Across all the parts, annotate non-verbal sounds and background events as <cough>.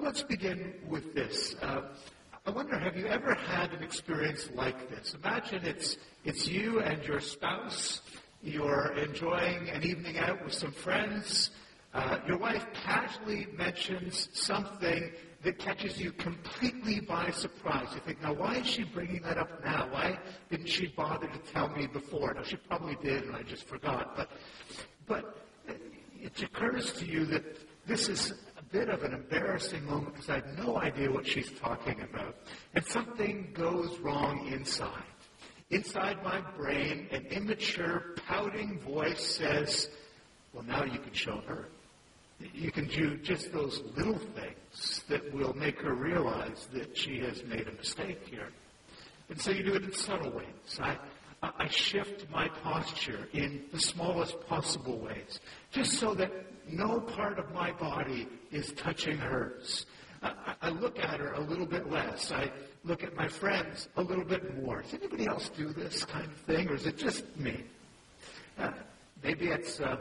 Let's begin with this. Uh, I wonder, have you ever had an experience like this? Imagine it's, it's you and your spouse. You're enjoying an evening out with some friends. Uh, your wife casually mentions something that catches you completely by surprise. You think, now why is she bringing that up now? Why didn't she bother to tell me before? Now she probably did and I just forgot. But, but it occurs to you that this is bit of an embarrassing moment because I have no idea what she's talking about. And something goes wrong inside. Inside my brain, an immature, pouting voice says, well, now you can show her. You can do just those little things that will make her realize that she has made a mistake here. And so you do it in subtle ways. I, I shift my posture in the smallest possible ways, just so that no part of my body is touching hers. I, I look at her a little bit less. I look at my friends a little bit more. Does anybody else do this kind of thing, or is it just me? Uh, maybe it's, uh,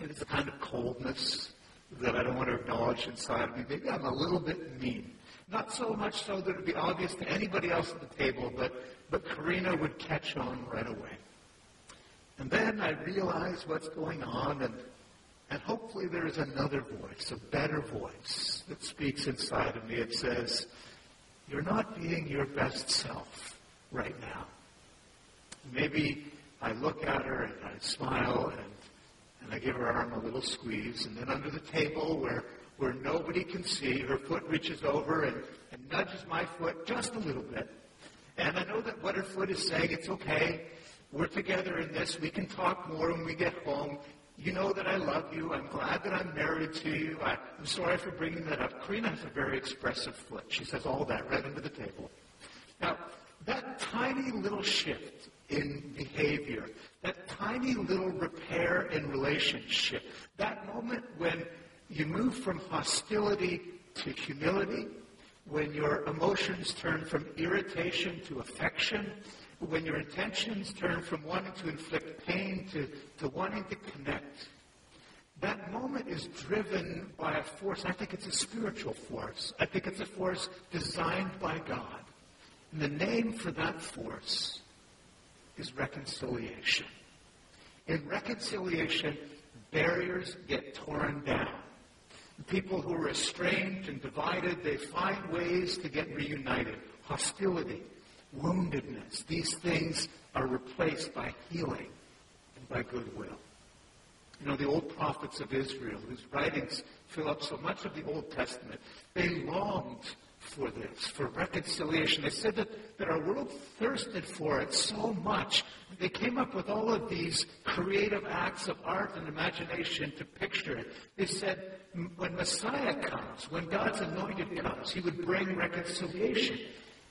it's a kind of coldness that I don't want to acknowledge inside of me. Maybe I'm a little bit mean. Not so much so that it would be obvious to anybody else at the table, but, but Karina would catch on right away. And then I realize what's going on, and, and hopefully there is another voice, a better voice that speaks inside of me. It says, You're not being your best self right now. Maybe I look at her and I smile and and I give her arm a little squeeze, and then under the table where, where nobody can see, her foot reaches over and, and nudges my foot just a little bit. And I know that what her foot is saying, it's okay. We're together in this. We can talk more when we get home. You know that I love you. I'm glad that I'm married to you. I, am sorry for bringing that up. Karina has a very expressive foot. She says all that right under the table. Now, that tiny little shift in behavior, that tiny little repair in relationship, that moment when you move from hostility to humility, when your emotions turn from irritation to affection, when your intentions turn from wanting to inflict pain to, to wanting to connect, that moment is driven by a force. I think it's a spiritual force. I think it's a force designed by God. And the name for that force is reconciliation. In reconciliation, barriers get torn down. People who are estranged and divided, they find ways to get reunited. Hostility, woundedness, these things are replaced by healing and by goodwill. You know, the old prophets of Israel, whose writings fill up so much of the Old Testament, they longed for this, for reconciliation. They said that, that our world thirsted for it so much. They came up with all of these creative acts of art and imagination to picture it. They said when Messiah comes, when God's anointed comes, he would bring reconciliation.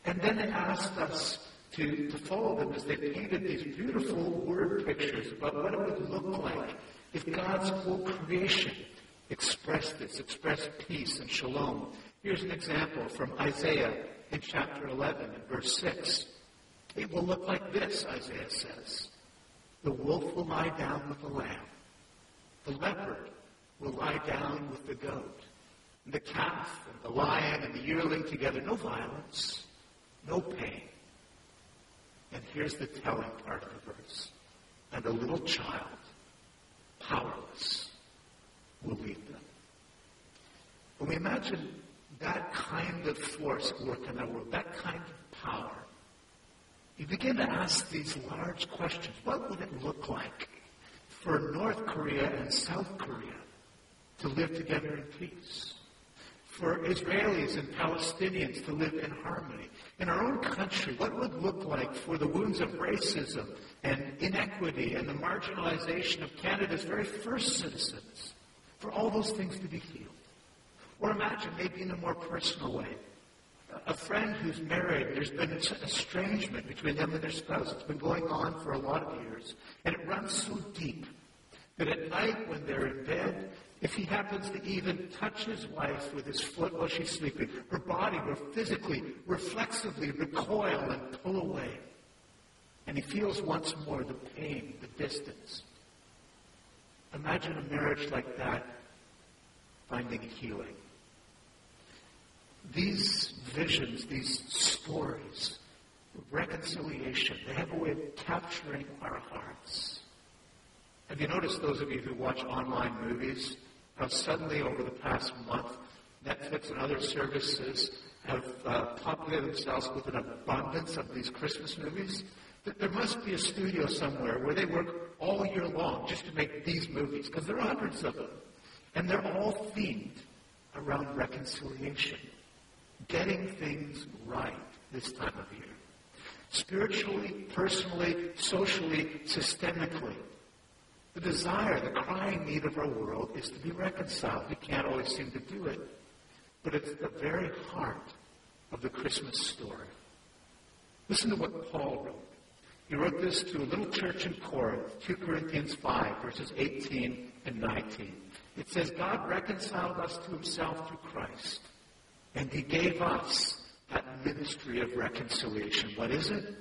And then they asked us to, to follow them as they painted these beautiful word pictures about what it would look like if God's whole creation expressed this, expressed peace and shalom. Here's an example from Isaiah in chapter 11 and verse 6. It will look like this, Isaiah says. The wolf will lie down with the lamb. The leopard will lie down with the goat. And the calf and the lion and the yearling together. No violence. No pain. And here's the telling part of the verse. And a little child, powerless, will lead them. When we imagine that kind of force at work in the world, that kind of power, you begin to ask these large questions. What would it look like for North Korea and South Korea to live together in peace? For Israelis and Palestinians to live in harmony. In our own country, what would look like for the wounds of racism and inequity and the marginalization of Canada's very first citizens, for all those things to be healed? Or imagine maybe in a more personal way. A friend who's married, there's been an estrangement between them and their spouse. It's been going on for a lot of years. And it runs so deep that at night when they're in bed, if he happens to even touch his wife with his foot while she's sleeping, her body will physically, reflexively recoil and pull away. And he feels once more the pain, the distance. Imagine a marriage like that finding healing. these visions, these stories reconciliation, they have a way of capturing our hearts. Have you noticed, those of you who watch online movies, how suddenly over the past month, Netflix and other services have uh, populated themselves with an abundance of these Christmas movies? That there must be a studio somewhere where they work all year long just to make these movies, because there are hundreds of them. And they're all themed around reconciliation, getting things right this time of year. Spiritually, personally, socially, systemically. The desire, the crying need of our world is to be reconciled. We can't always seem to do it, but it's the very heart of the Christmas story. Listen to what Paul wrote. He wrote this to a little church in Corinth, 2 Corinthians 5, verses 18 and 19. It says, God reconciled us to himself through Christ, and he gave us that ministry of reconciliation. What is it?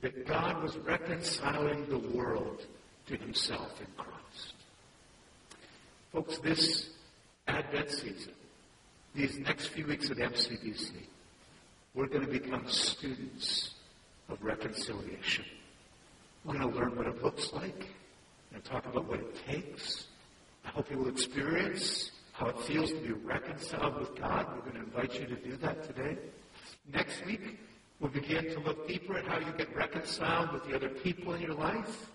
That God was reconciling the world to himself in Christ. Folks, this Advent season, these next few weeks at MCBC, we're going to become students of reconciliation. We're going to learn what it looks like. We're going to talk about what it takes. I hope you will experience how it feels to be reconciled with God. We're going to invite you to do that today. Next week, we'll begin to look deeper at how you get reconciled with the other people in your life.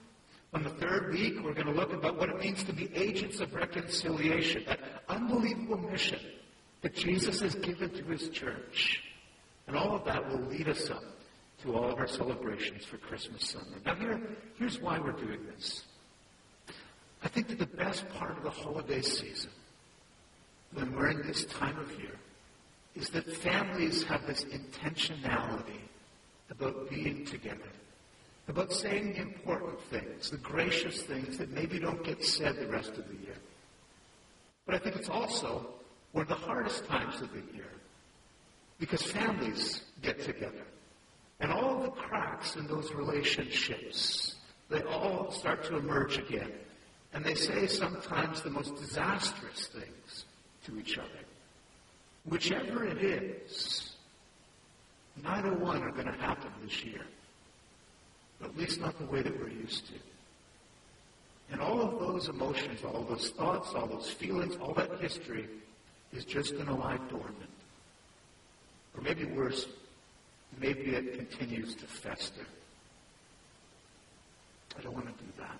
On the third week, we're going to look about what it means to be agents of reconciliation, that unbelievable mission that Jesus has given to his church. And all of that will lead us up to all of our celebrations for Christmas Sunday. Now, here, here's why we're doing this. I think that the best part of the holiday season, when we're in this time of year, is that families have this intentionality about being together, about saying the important things, the gracious things that maybe don't get said the rest of the year. But I think it's also one of the hardest times of the year because families get together. And all the cracks in those relationships, they all start to emerge again. And they say sometimes the most disastrous things to each other. Whichever it is, neither one are going to happen this year. At least not the way that we're used to. And all of those emotions, all those thoughts, all those feelings, all that history is just going to lie dormant. Or maybe worse, maybe it continues to fester. I don't want to do that.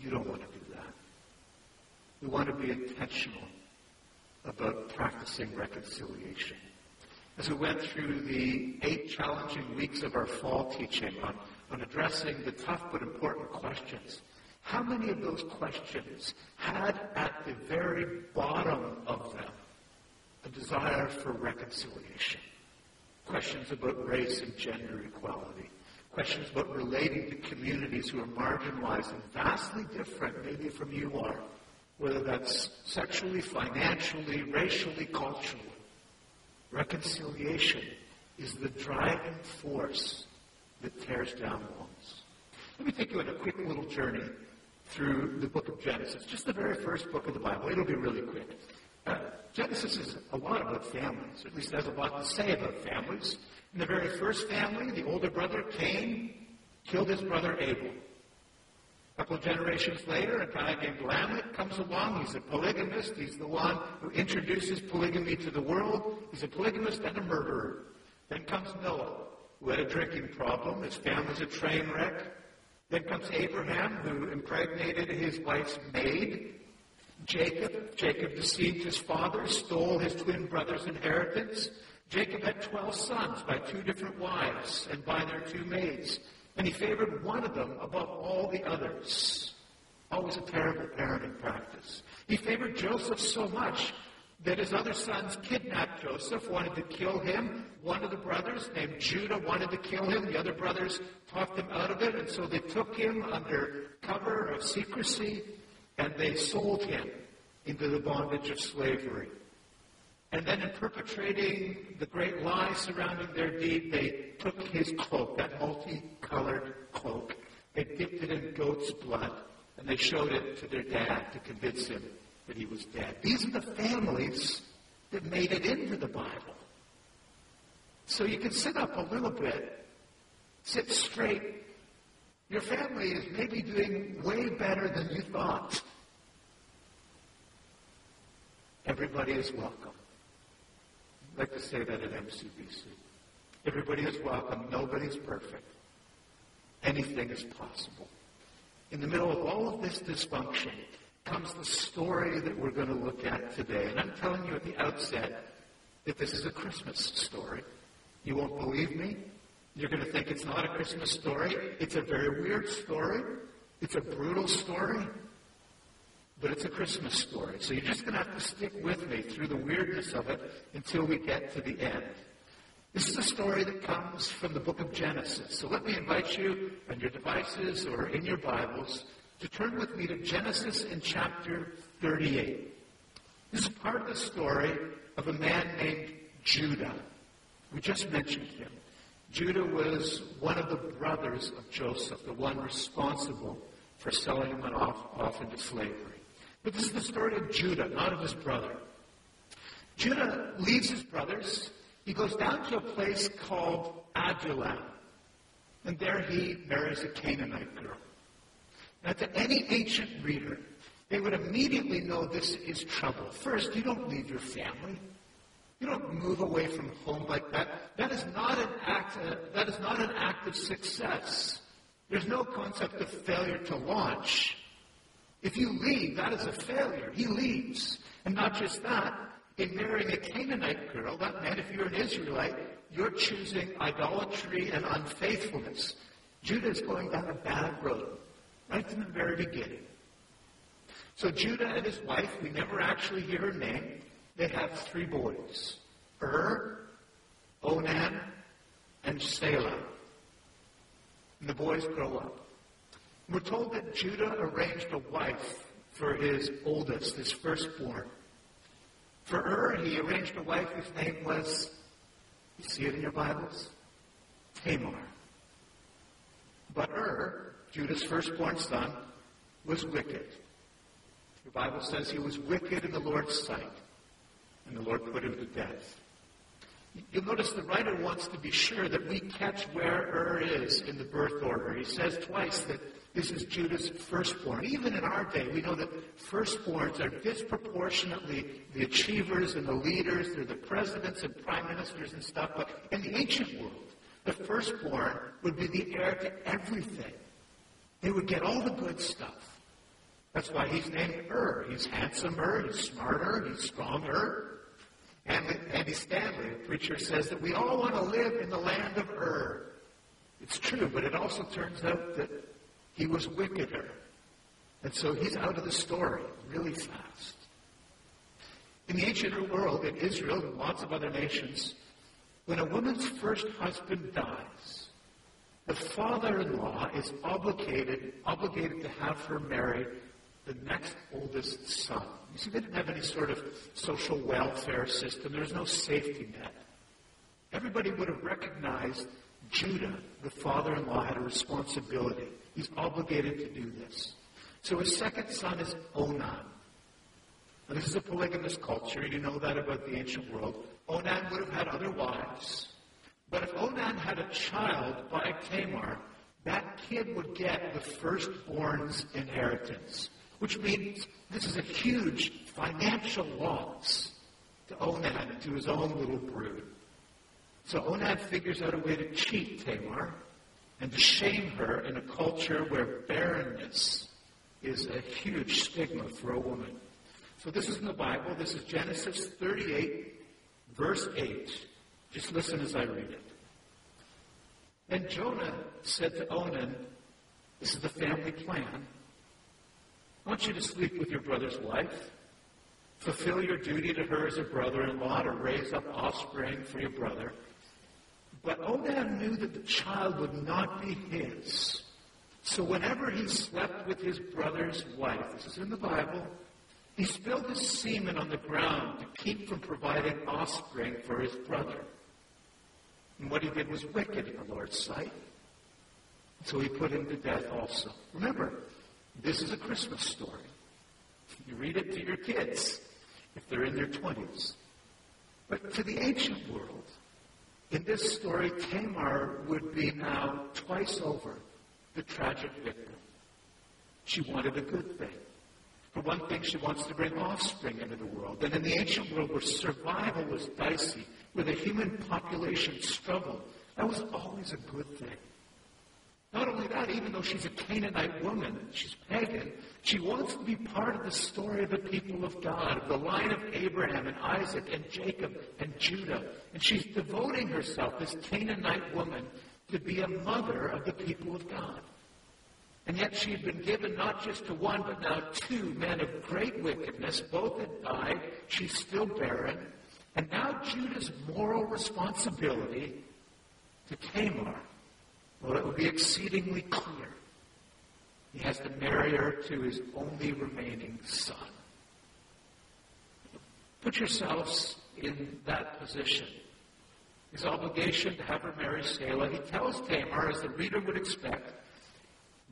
You don't want to do that. We want to be intentional about practicing reconciliation. As we went through the eight challenging weeks of our fall teaching on, on addressing the tough but important questions, how many of those questions had at the very bottom of them a desire for reconciliation? Questions about race and gender equality. Questions about relating to communities who are marginalized and vastly different maybe from you are, whether that's sexually, financially, racially, culturally. Reconciliation is the driving force that tears down walls. Let me take you on a quick little journey through the book of Genesis, just the very first book of the Bible. It'll be really quick. Uh, Genesis is a lot about families, at least has a lot to say about families. In the very first family, the older brother Cain killed his brother Abel. A couple of generations later, a guy named Lamech comes along. He's a polygamist. He's the one who introduces polygamy to the world. He's a polygamist and a murderer. Then comes Noah, who had a drinking problem. His family's a train wreck. Then comes Abraham, who impregnated his wife's maid. Jacob. Jacob deceived his father, stole his twin brother's inheritance. Jacob had 12 sons by two different wives and by their two maids. And he favored one of them above all the others. Always a terrible parenting practice. He favored Joseph so much that his other sons kidnapped Joseph, wanted to kill him. One of the brothers, named Judah, wanted to kill him. The other brothers talked him out of it, and so they took him under cover of secrecy and they sold him into the bondage of slavery. And then in perpetrating the great lie surrounding their deed, they took his cloak, that multicolored cloak, they dipped it in goat's blood, and they showed it to their dad to convince him that he was dead. These are the families that made it into the Bible. So you can sit up a little bit, sit straight. Your family is maybe doing way better than you thought. Everybody is welcome. I'd like to say that at MCBC. Everybody is welcome. Nobody's perfect. Anything is possible. In the middle of all of this dysfunction comes the story that we're going to look at today. And I'm telling you at the outset that this is a Christmas story. You won't believe me. You're going to think it's not a Christmas story. It's a very weird story. It's a brutal story. But it's a Christmas story. So you're just going to have to stick with me through the weirdness of it until we get to the end. This is a story that comes from the book of Genesis. So let me invite you on your devices or in your Bibles to turn with me to Genesis in chapter 38. This is part of the story of a man named Judah. We just mentioned him. Judah was one of the brothers of Joseph, the one responsible for selling him off, off into slavery. But this is the story of Judah, not of his brother. Judah leaves his brothers. He goes down to a place called Adullam. And there he marries a Canaanite girl. Now, to any ancient reader, they would immediately know this is trouble. First, you don't leave your family. You don't move away from home like that. That is not an act. Uh, that is not an act of success. There's no concept of failure to launch. If you leave, that is a failure. He leaves, and not just that. In marrying a Canaanite girl, that meant if you're an Israelite, you're choosing idolatry and unfaithfulness. Judah is going down a bad road, right from the very beginning. So Judah and his wife, we never actually hear her name, they have three boys Ur, Onan, and Selah. And the boys grow up. We're told that Judah arranged a wife for his oldest, his firstborn. For Ur, he arranged a wife whose name was, you see it in your Bibles? Tamar. But Ur, Judah's firstborn son, was wicked. The Bible says he was wicked in the Lord's sight and the Lord put him to death. You'll notice the writer wants to be sure that we catch where Ur is in the birth order. He says twice that this is Judah's firstborn. Even in our day, we know that firstborns are disproportionately the achievers and the leaders. They're the presidents and prime ministers and stuff. But in the ancient world, the firstborn would be the heir to everything. They would get all the good stuff. That's why he's named Ur. He's handsomer, he's smarter, he's stronger. And Andy Stanley, the preacher, says that we all want to live in the land of Ur. It's true, but it also turns out that he was wickeder. And so he's out of the story really fast. In the ancient world, in Israel and lots of other nations, when a woman's first husband dies, the father-in-law is obligated, obligated to have her marry the next oldest son. You see, they didn't have any sort of social welfare system. There was no safety net. Everybody would have recognized Judah, the father-in-law, had a responsibility. He's obligated to do this. So his second son is Onan. Now, this is a polygamous culture. You know that about the ancient world. Onan would have had other wives. But if Onan had a child by Tamar, that kid would get the firstborn's inheritance which means this is a huge financial loss to Onan and to his own little brood. So Onan figures out a way to cheat Tamar and to shame her in a culture where barrenness is a huge stigma for a woman. So this is in the Bible. This is Genesis 38, verse 8. Just listen as I read it. Then Judah said to Onan, This is the family plan. I want you to sleep with your brother's wife. Fulfill your duty to her as a brother-in-law to raise up offspring for your brother. But Onan knew that the child would not be his. So whenever he slept with his brother's wife, this is in the Bible, he spilled his semen on the ground to keep from providing offspring for his brother. And what he did was wicked in the Lord's sight. So he put him to death also. Remember, this is a Christmas story. You read it to your kids if they're in their 20s. But to the ancient world, in this story, Tamar would be now twice over the tragic victim. She wanted a good thing. For one thing, she wants to bring offspring into the world. And in the ancient world where survival was dicey, where the human population struggled, that was always a good thing. Not only that, even though she's a Canaanite woman, she's pagan, she wants to be part of the story of the people of God, of the line of Abraham and Isaac and Jacob and Judah. And she's devoting herself, this Canaanite woman, to be a mother of the people of God. And yet she had been given not just to one, but now two men of great wickedness. Both had died. She's still barren. And now Judah's moral responsibility to Tamar, well, it will be exceedingly clear. He has to marry her to his only remaining son. Put yourselves in that position. His obligation to have her marry Selah. He tells Tamar, as the reader would expect,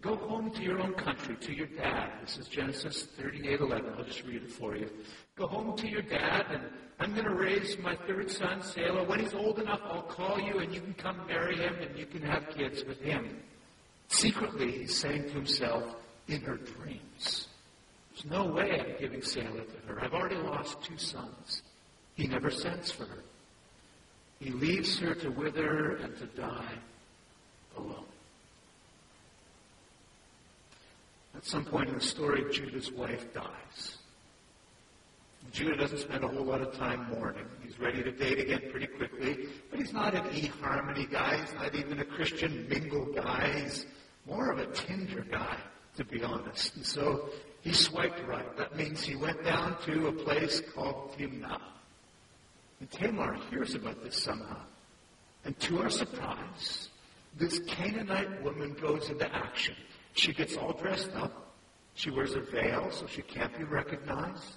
Go home to your own country, to your dad. This is Genesis 38:11. I'll just read it for you. Go home to your dad, and I'm going to raise my third son, Selah. When he's old enough, I'll call you, and you can come marry him, and you can have kids with him. Secretly, he's saying to himself, in her dreams, There's no way I'm giving Selah to her. I've already lost two sons. He never sends for her. He leaves her to wither and to die alone. At some point in the story, Judah's wife dies. Judah doesn't spend a whole lot of time mourning. He's ready to date again pretty quickly, but he's not an eHarmony guy. He's not even a Christian mingle guy. He's more of a Tinder guy, to be honest. And so he swiped right. That means he went down to a place called Timnah. And Tamar hears about this somehow. And to our surprise, this Canaanite woman goes into action. She gets all dressed up. She wears a veil so she can't be recognized.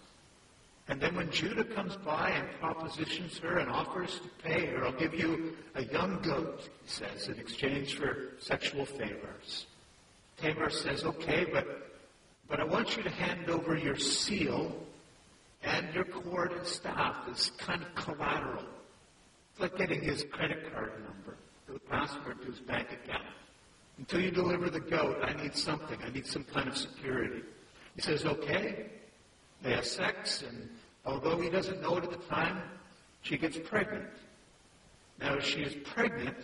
And then when Judah comes by and propositions her and offers to pay her, I'll give you a young goat, he says, in exchange for sexual favors. Tamar says, okay, but, but I want you to hand over your seal and your cord and staff as kind of collateral. It's like getting his credit card number, the password to his bank account. Until you deliver the goat, I need something. I need some kind of security. He says, okay. They have sex, and although he doesn't know it at the time, she gets pregnant. Now, she is pregnant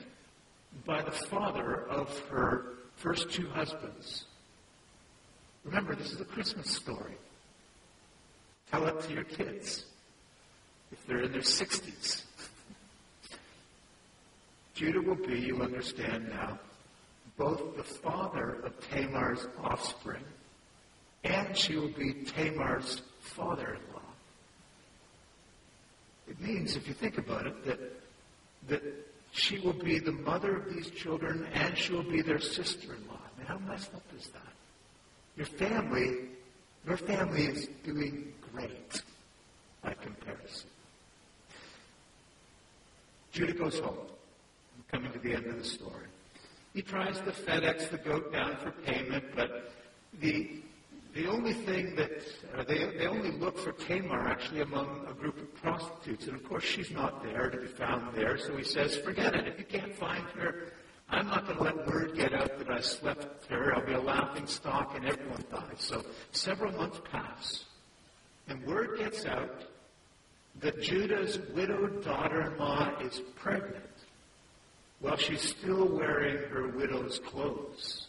by the father of her first two husbands. Remember, this is a Christmas story. Tell it to your kids if they're in their 60s. <laughs> Judah will be, you understand now, both the father of Tamar's offspring and she will be Tamar's father-in-law. It means, if you think about it, that, that she will be the mother of these children and she will be their sister-in-law. I mean, how messed up is that? Your family, your family is doing great by comparison. Judah goes home. I'm coming to the end of the story. He tries to FedEx the goat down for payment, but the the only thing that uh, they, they only look for Tamar actually among a group of prostitutes, and of course she's not there to be found there. So he says, "Forget it. If you can't find her, I'm not going to let word get out that I slept with her. I'll be a laughing stock, and everyone dies." So several months pass, and word gets out that Judah's widowed daughter-in-law is pregnant while she's still wearing her widow's clothes.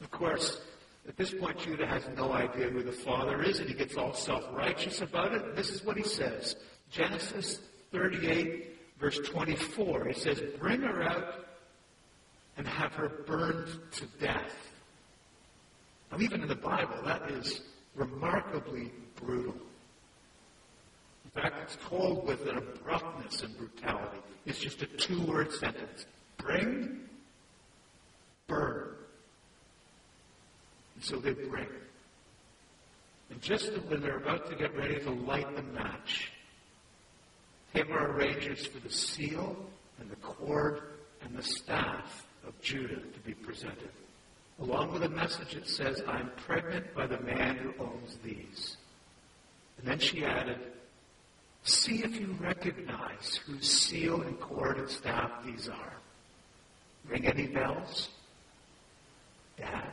Of course, at this point, Judah has no idea who the father is, and he gets all self-righteous about it. This is what he says. Genesis 38, verse 24. He says, Bring her out and have her burned to death. Now, even in the Bible, that is remarkably brutal. In fact, it's told with an abruptness and brutality. It's just a two-word sentence. Bring, burn. And so they bring. And just when they're about to get ready to light the match, Tamar arranges for the seal and the cord and the staff of Judah to be presented, along with a message that says, I'm pregnant by the man who owns these. And then she added, See if you recognize whose seal and cord and staff these are. Ring any bells? Dad?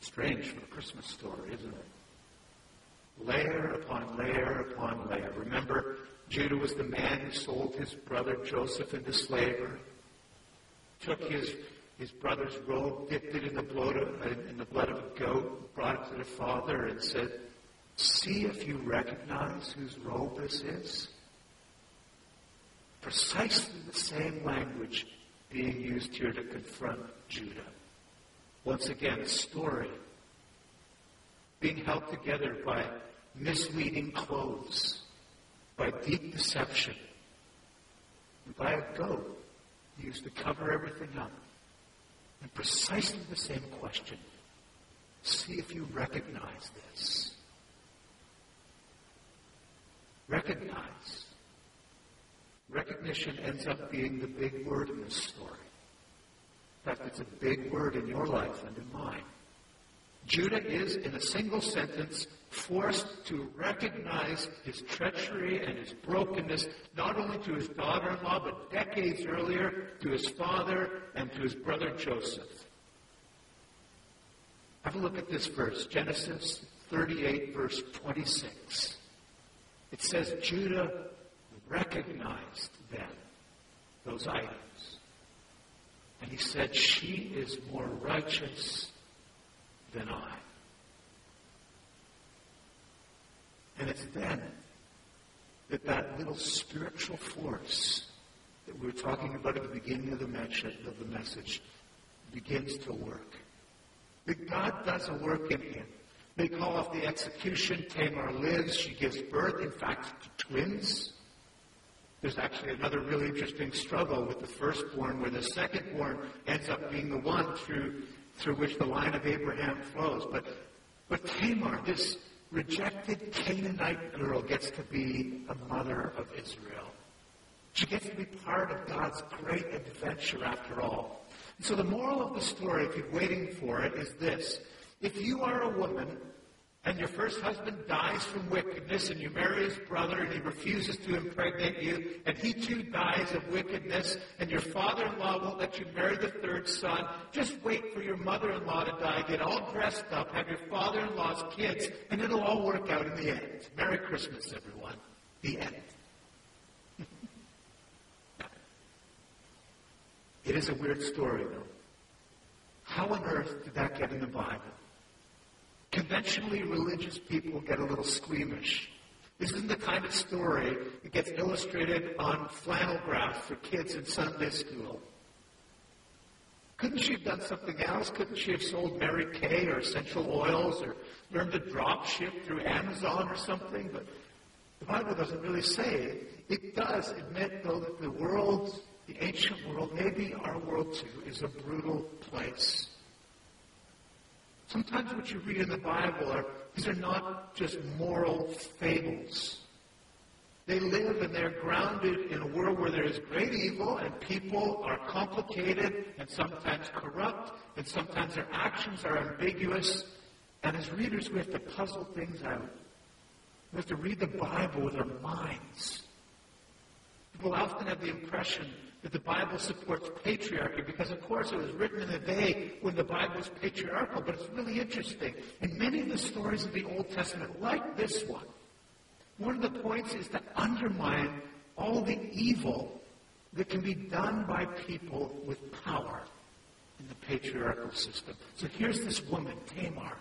Strange for a Christmas story, isn't it? Layer upon layer upon layer. Remember, Judah was the man who sold his brother Joseph into slavery, took his, his brother's robe, dipped it in the, blood of, in the blood of a goat, brought it to the father, and said, See if you recognize whose robe this is. Precisely the same language being used here to confront Judah. Once again, a story being held together by misleading clothes, by deep deception, and by a goat used to cover everything up. And precisely the same question. See if you recognize this. Recognize. Recognition ends up being the big word in this story. In fact, it's a big word in your life and in mine. Judah is, in a single sentence, forced to recognize his treachery and his brokenness, not only to his daughter in law, but decades earlier to his father and to his brother Joseph. Have a look at this verse, Genesis 38, verse 26. It says, Judah recognized them, those items. And he said, She is more righteous than I. And it's then that that little spiritual force that we were talking about at the beginning of the, message begins to work. That God does a work in him. They call off the execution. Tamar lives. She gives birth, in fact, to twins. There's actually another really interesting struggle with the firstborn where the secondborn ends up being the one through, through which the line of Abraham flows. But, but Tamar, this rejected Canaanite girl, gets to be a mother of Israel. She gets to be part of God's great adventure after all. And so the moral of the story, if you're waiting for it, is this. If you are a woman and your first husband dies from wickedness and you marry his brother and he refuses to impregnate you and he too dies of wickedness and your father-in-law won't let you marry the third son, just wait for your mother-in-law to die, get all dressed up, have your father-in-law's kids, and it'll all work out in the end. Merry Christmas, everyone. The end. <laughs> it is a weird story, though. How on earth did that get in the Bible? Conventionally religious people get a little squeamish. This isn't the kind of story that gets illustrated on flannel graphs for kids in Sunday school. Couldn't she have done something else? Couldn't she have sold Mary Kay or essential oils or learned to drop ship through Amazon or something? But the Bible doesn't really say it. It does admit, though, that the world, the ancient world, maybe our world too, is a brutal place. Sometimes what you read in the Bible are, these are not just moral fables. They live and they're grounded in a world where there is great evil and people are complicated and sometimes corrupt and sometimes their actions are ambiguous. And as readers, we have to puzzle things out. We have to read the Bible with our minds. People often have the impression that the Bible supports patriarchy because, of course, it was written in a day when the Bible was patriarchal, but it's really interesting. In many of the stories of the Old Testament, like this one, one of the points is to undermine all the evil that can be done by people with power in the patriarchal system. So here's this woman, Tamar,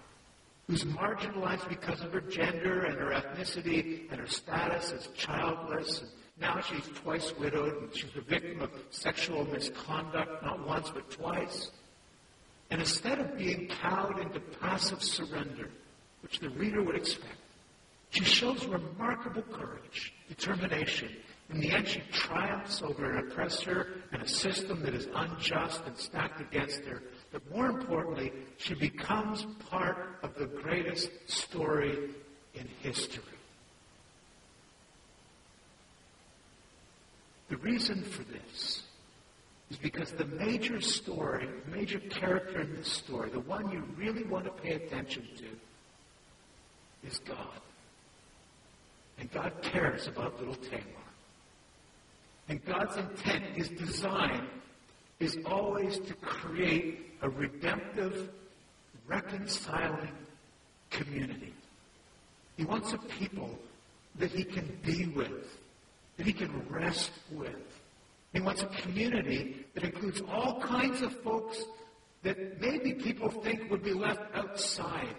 who's marginalized because of her gender and her ethnicity and her status as childless and now she's twice widowed and she's a victim of sexual misconduct, not once but twice. And instead of being cowed into passive surrender, which the reader would expect, she shows remarkable courage, determination. In the end, she triumphs over an oppressor and a system that is unjust and stacked against her. But more importantly, she becomes part of the greatest story in history. The reason for this is because the major story, the major character in this story, the one you really want to pay attention to, is God. And God cares about little Tamar. And God's intent, His design, is always to create a redemptive, reconciling community. He wants a people that He can be with, that He can rest with. He wants a community that includes all kinds of folks that maybe people think would be left outside.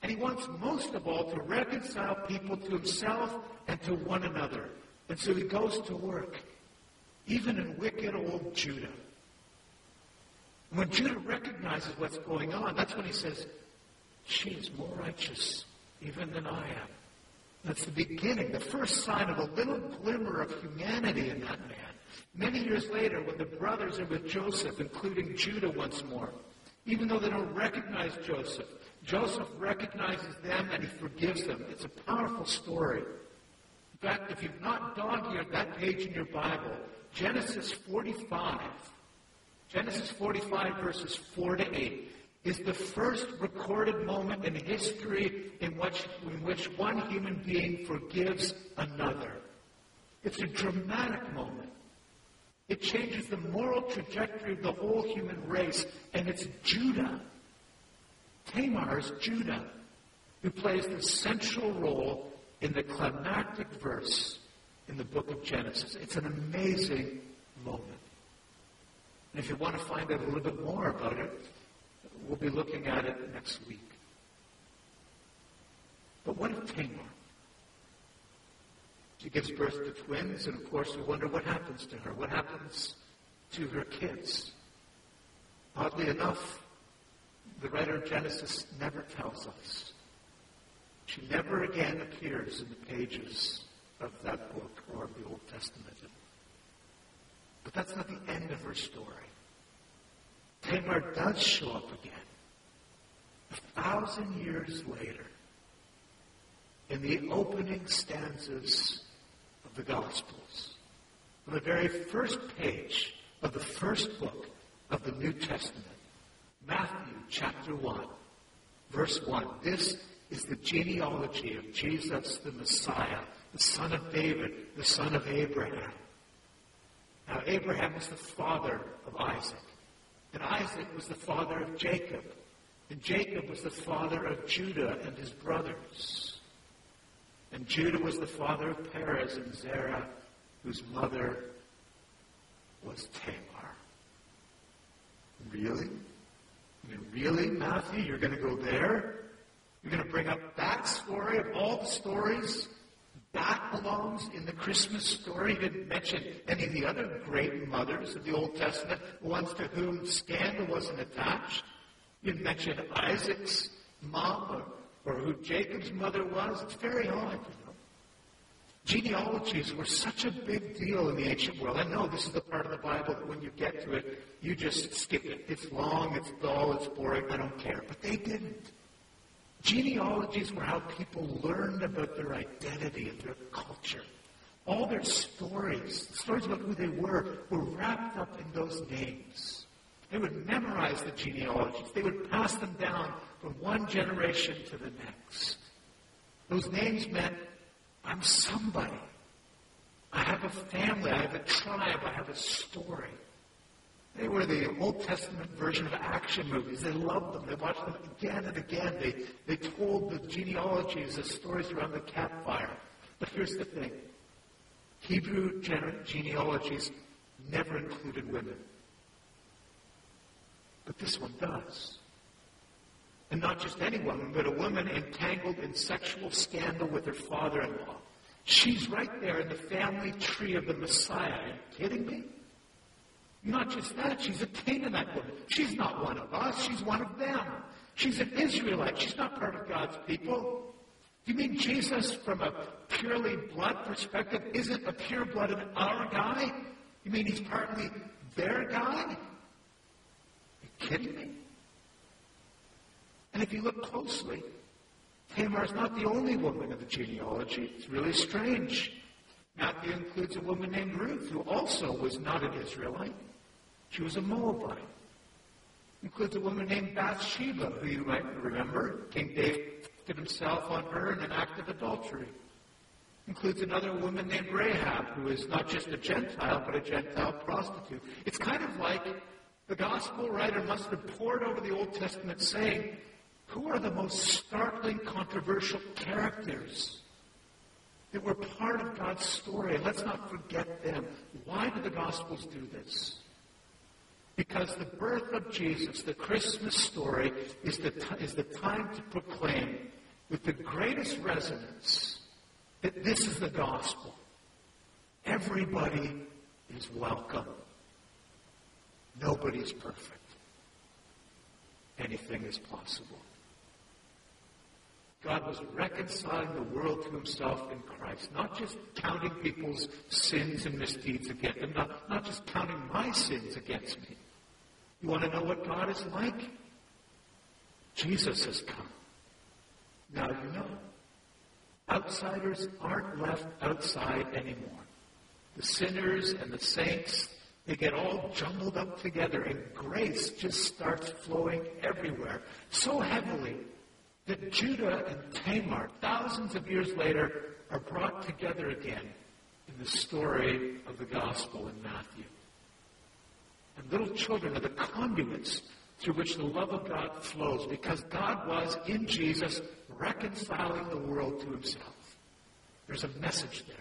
And he wants most of all to reconcile people to himself and to one another. And so he goes to work, even in wicked old Judah. And When Judah recognizes what's going on, that's when he says, She is more righteous even than I am. That's the beginning, the first sign of a little glimmer of humanity in that man. Many years later, when the brothers are with Joseph, including Judah once more, even though they don't recognize Joseph, Joseph recognizes them and he forgives them. It's a powerful story. In fact, if you've not dog-eared that page in your Bible, Genesis 45, Genesis 45 verses 4 to 8, is the first recorded moment in history in which, in which one human being forgives another. It's a dramatic moment. It changes the moral trajectory of the whole human race, and it's Judah. Tamar is Judah, who plays the central role in the climactic verse in the book of Genesis. It's an amazing moment. And if you want to find out a little bit more about it, we'll be looking at it next week. But what of Tamar? She gives birth to twins, and of course we wonder what happens to her. What happens to her kids? Oddly enough, the writer of Genesis never tells us. She never again appears in the pages of that book or of the Old Testament. But that's not the end of her story. Tamar does show up again. A thousand years later, in the opening stanzas of the Gospels. On the very first page of the first book of the New Testament, Matthew chapter 1, verse 1. This is the genealogy of Jesus the Messiah, the son of David, the son of Abraham. Now, Abraham was the father of Isaac, and Isaac was the father of Jacob, and Jacob was the father of Judah and his brothers. And Judah was the father of Perez and Zerah, whose mother was Tamar. Really? I mean, really, Matthew? You're going to go there? You're going to bring up that story of all the stories? That belongs in the Christmas story. You didn't mention any of the other great mothers of the Old Testament, the ones to whom scandal wasn't attached. You didn't mention Isaac's mom or who Jacob's mother was. It's very odd, you know. Genealogies were such a big deal in the ancient world. I know this is the part of the Bible that when you get to it, you just skip it. It's long, it's dull, it's boring, I don't care. But they didn't. Genealogies were how people learned about their identity and their culture. All their stories, stories about who they were, were wrapped up in those names. They would memorize the genealogies. They would pass them down from one generation to the next. Those names meant, I'm somebody. I have a family. I have a tribe. I have a story. They were the Old Testament version of action movies. They loved them. They watched them again and again. They, they told the genealogies, the stories around the campfire. But here's the thing. Hebrew genealogies never included women. But this one does. And not just any woman, but a woman entangled in sexual scandal with her father-in-law. She's right there in the family tree of the Messiah. Are you kidding me? Not just that, she's a Canaanite woman. She's not one of us, she's one of them. She's an Israelite. She's not part of God's people. You mean Jesus, from a purely blood perspective, isn't a pure blooded our guy? You mean he's partly their guy? Are you kidding me? And if you look closely, Tamar is not the only woman in the genealogy. It's really strange. Matthew includes a woman named Ruth, who also was not an Israelite. She was a Moabite. Includes a woman named Bathsheba, who you might remember. King David himself on her in an act of adultery. Includes another woman named Rahab, who is not just a Gentile, but a Gentile prostitute. It's kind of like the gospel writer must have pored over the Old Testament saying, who are the most startling, controversial characters that were part of God's story? Let's not forget them. Why do the Gospels do this? Because the birth of Jesus, the Christmas story, is the, t- is the time to proclaim with the greatest resonance that this is the gospel. Everybody is welcome. Nobody's perfect. Anything is possible. God was reconciling the world to himself in Christ, not just counting people's sins and misdeeds against them, not, not just counting my sins against me. You want to know what God is like? Jesus has come. Now you know. Outsiders aren't left outside anymore. The sinners and the saints, they get all jumbled up together, and grace just starts flowing everywhere so heavily that Judah and Tamar, thousands of years later, are brought together again in the story of the gospel in Matthew. Little children are the conduits through which the love of God flows because God was in Jesus reconciling the world to himself. There's a message there.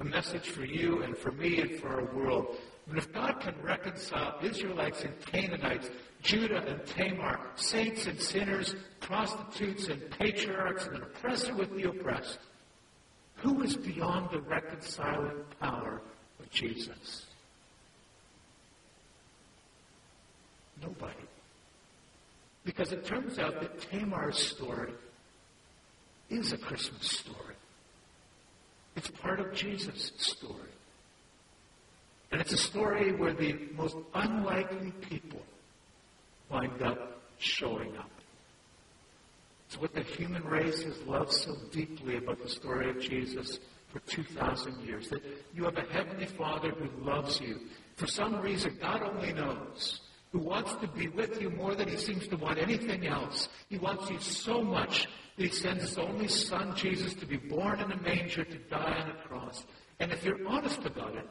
A message for you and for me and for our world. And if God can reconcile Israelites and Canaanites, Judah and Tamar, saints and sinners, prostitutes and patriarchs, and an oppressor with the oppressed, who is beyond the reconciling power of Jesus? Nobody. Because it turns out that Tamar's story is a Christmas story. It's part of Jesus' story. And it's a story where the most unlikely people wind up showing up. It's what the human race has loved so deeply about the story of Jesus for 2,000 years. That you have a Heavenly Father who loves you. For some reason, God only knows who wants to be with you more than he seems to want anything else. He wants you so much that he sends his only son, Jesus, to be born in a manger, to die on a cross. And if you're honest about it,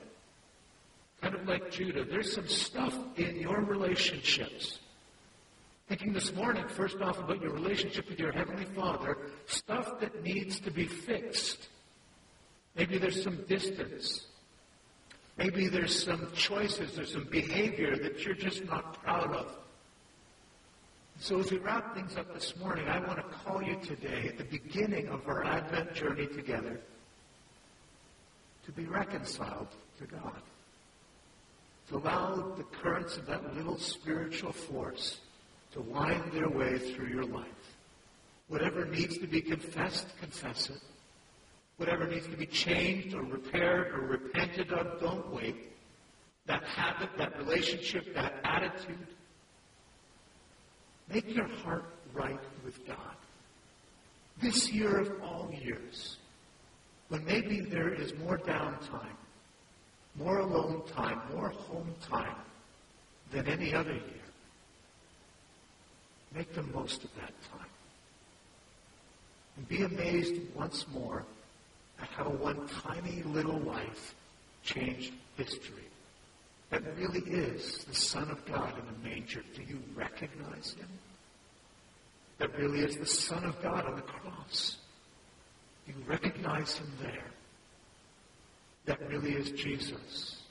kind of like Judah, there's some stuff in your relationships. Thinking this morning, first off, about your relationship with your Heavenly Father, stuff that needs to be fixed. Maybe there's some distance. Maybe there's some choices, there's some behavior that you're just not proud of. So as we wrap things up this morning, I want to call you today at the beginning of our Advent journey together to be reconciled to God. To allow the currents of that little spiritual force to wind their way through your life. Whatever needs to be confessed, confess it. Whatever needs to be changed or repaired or repented of, don't wait. That habit, that relationship, that attitude, make your heart right with God. This year of all years, when maybe there is more downtime, more alone time, more home time than any other year, make the most of that time. And be amazed once more at how one tiny little life changed history. That really is the Son of God in the manger. Do you recognize him? That really is the Son of God on the cross. You recognize him there? That really is Jesus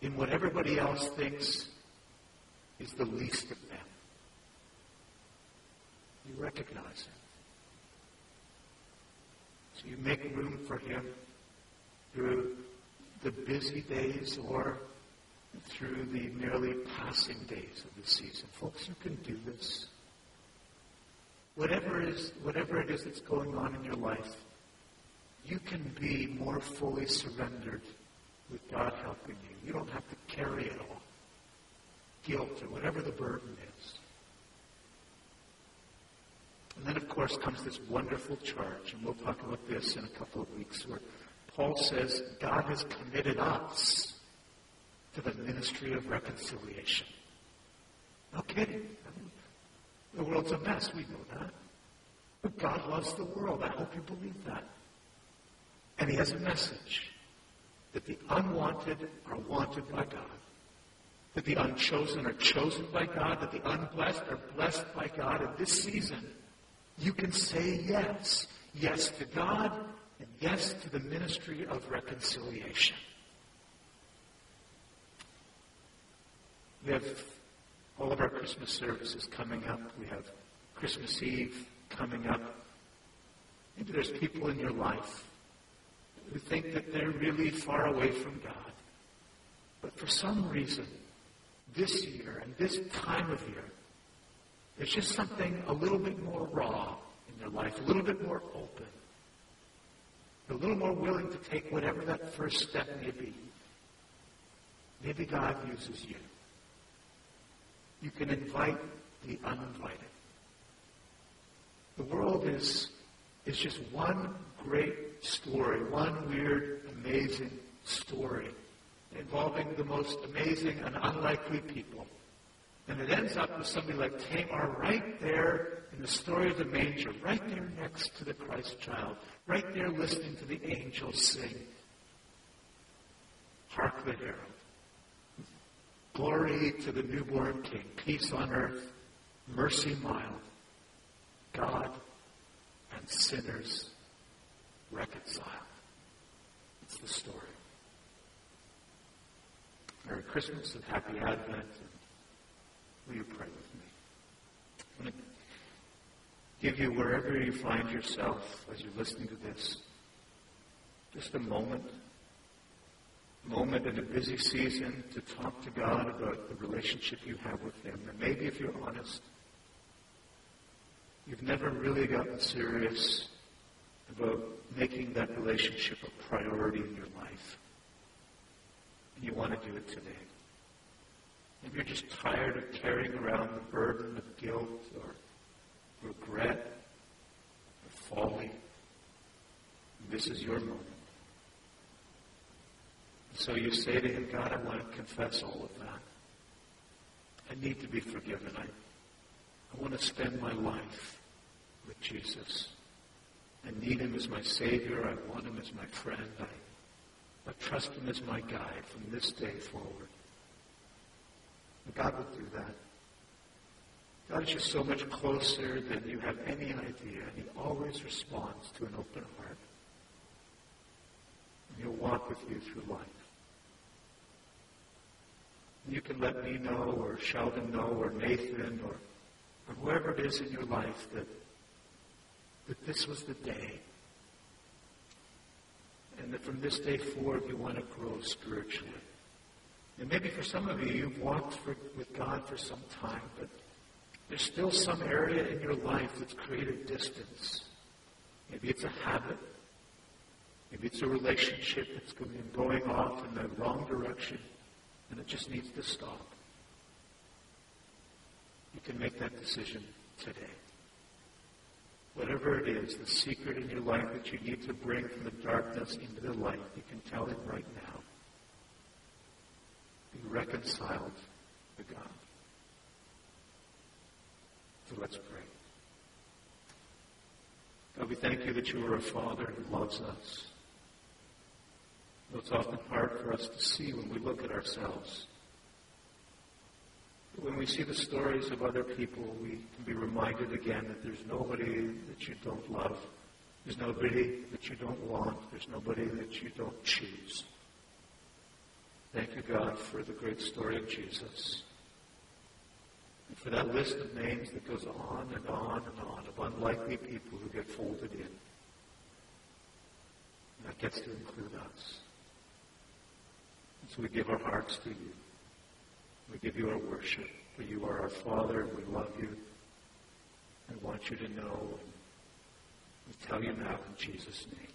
in what everybody else thinks is the least of them. You recognize him. You make room for him through the busy days or through the merely passing days of the season. Folks, you can do this. Whatever is whatever it is that's going on in your life, you can be more fully surrendered with God helping you. You don't have to carry it all. Guilt or whatever the burden is. And then, of course, comes this wonderful charge, and we'll talk about this in a couple of weeks, where Paul says God has committed us to the ministry of reconciliation. No kidding. I mean, the world's a mess. We know that. But God loves the world. I hope you believe that. And he has a message that the unwanted are wanted by God, that the unchosen are chosen by God, that the unblessed are blessed by God. In this season, you can say yes. Yes to God and yes to the ministry of reconciliation. We have all of our Christmas services coming up. We have Christmas Eve coming up. Maybe there's people in your life who think that they're really far away from God. But for some reason, this year and this time of year, there's just something a little bit more raw in their life, a little bit more open. A little more willing to take whatever that first step may be. Maybe God uses you. You can invite the uninvited. The world is, is just one great story, one weird, amazing story involving the most amazing and unlikely people. And it ends up with somebody like Tamar right there in the story of the manger, right there next to the Christ child, right there listening to the angels sing. Hark the herald. Glory to the newborn King, peace on earth, mercy mild, God and sinners reconciled. It's the story. Merry Christmas and Happy Advent. Will you pray with me? I'm give you, wherever you find yourself as you're listening to this, just a moment moment in a busy season to talk to God about the relationship you have with Him. And maybe if you're honest, you've never really gotten serious about making that relationship a priority in your life. And you want to do it today. Maybe you're just tired of carrying around the burden of guilt or regret or folly. This is your moment. So you say to him, God, I want to confess all of that. I need to be forgiven. I, I want to spend my life with Jesus. I need him as my Savior. I want him as my friend. I, I trust him as my guide from this day forward. And God will do that. God is just so much closer than you have any idea, and he always responds to an open heart. And he'll walk with you through life. You can let me know, or Sheldon know, or Nathan, or, or whoever it is in your life that, that this was the day. And that from this day forward, you want to grow spiritually. And maybe for some of you, you've walked for, with God for some time, but there's still some area in your life that's created distance. Maybe it's a habit. Maybe it's a relationship that's going off in the wrong direction and it just needs to stop. You can make that decision today. Whatever it is, the secret in your life that you need to bring from the darkness into the light, you can tell it right now. Be reconciled to God. So let's pray. God, we thank you that you are a Father who loves us. It's often hard for us to see when we look at ourselves. But When we see the stories of other people, we can be reminded again that there's nobody that you don't love. There's nobody that you don't want. There's nobody that you don't choose. Thank you, God, for the great story of Jesus. And for that list of names that goes on and on and on of unlikely people who get folded in. And that gets to include us. So we give our hearts to you. We give you our worship, for you are our Father, and we love you and want you to know. And we tell you now in Jesus' name.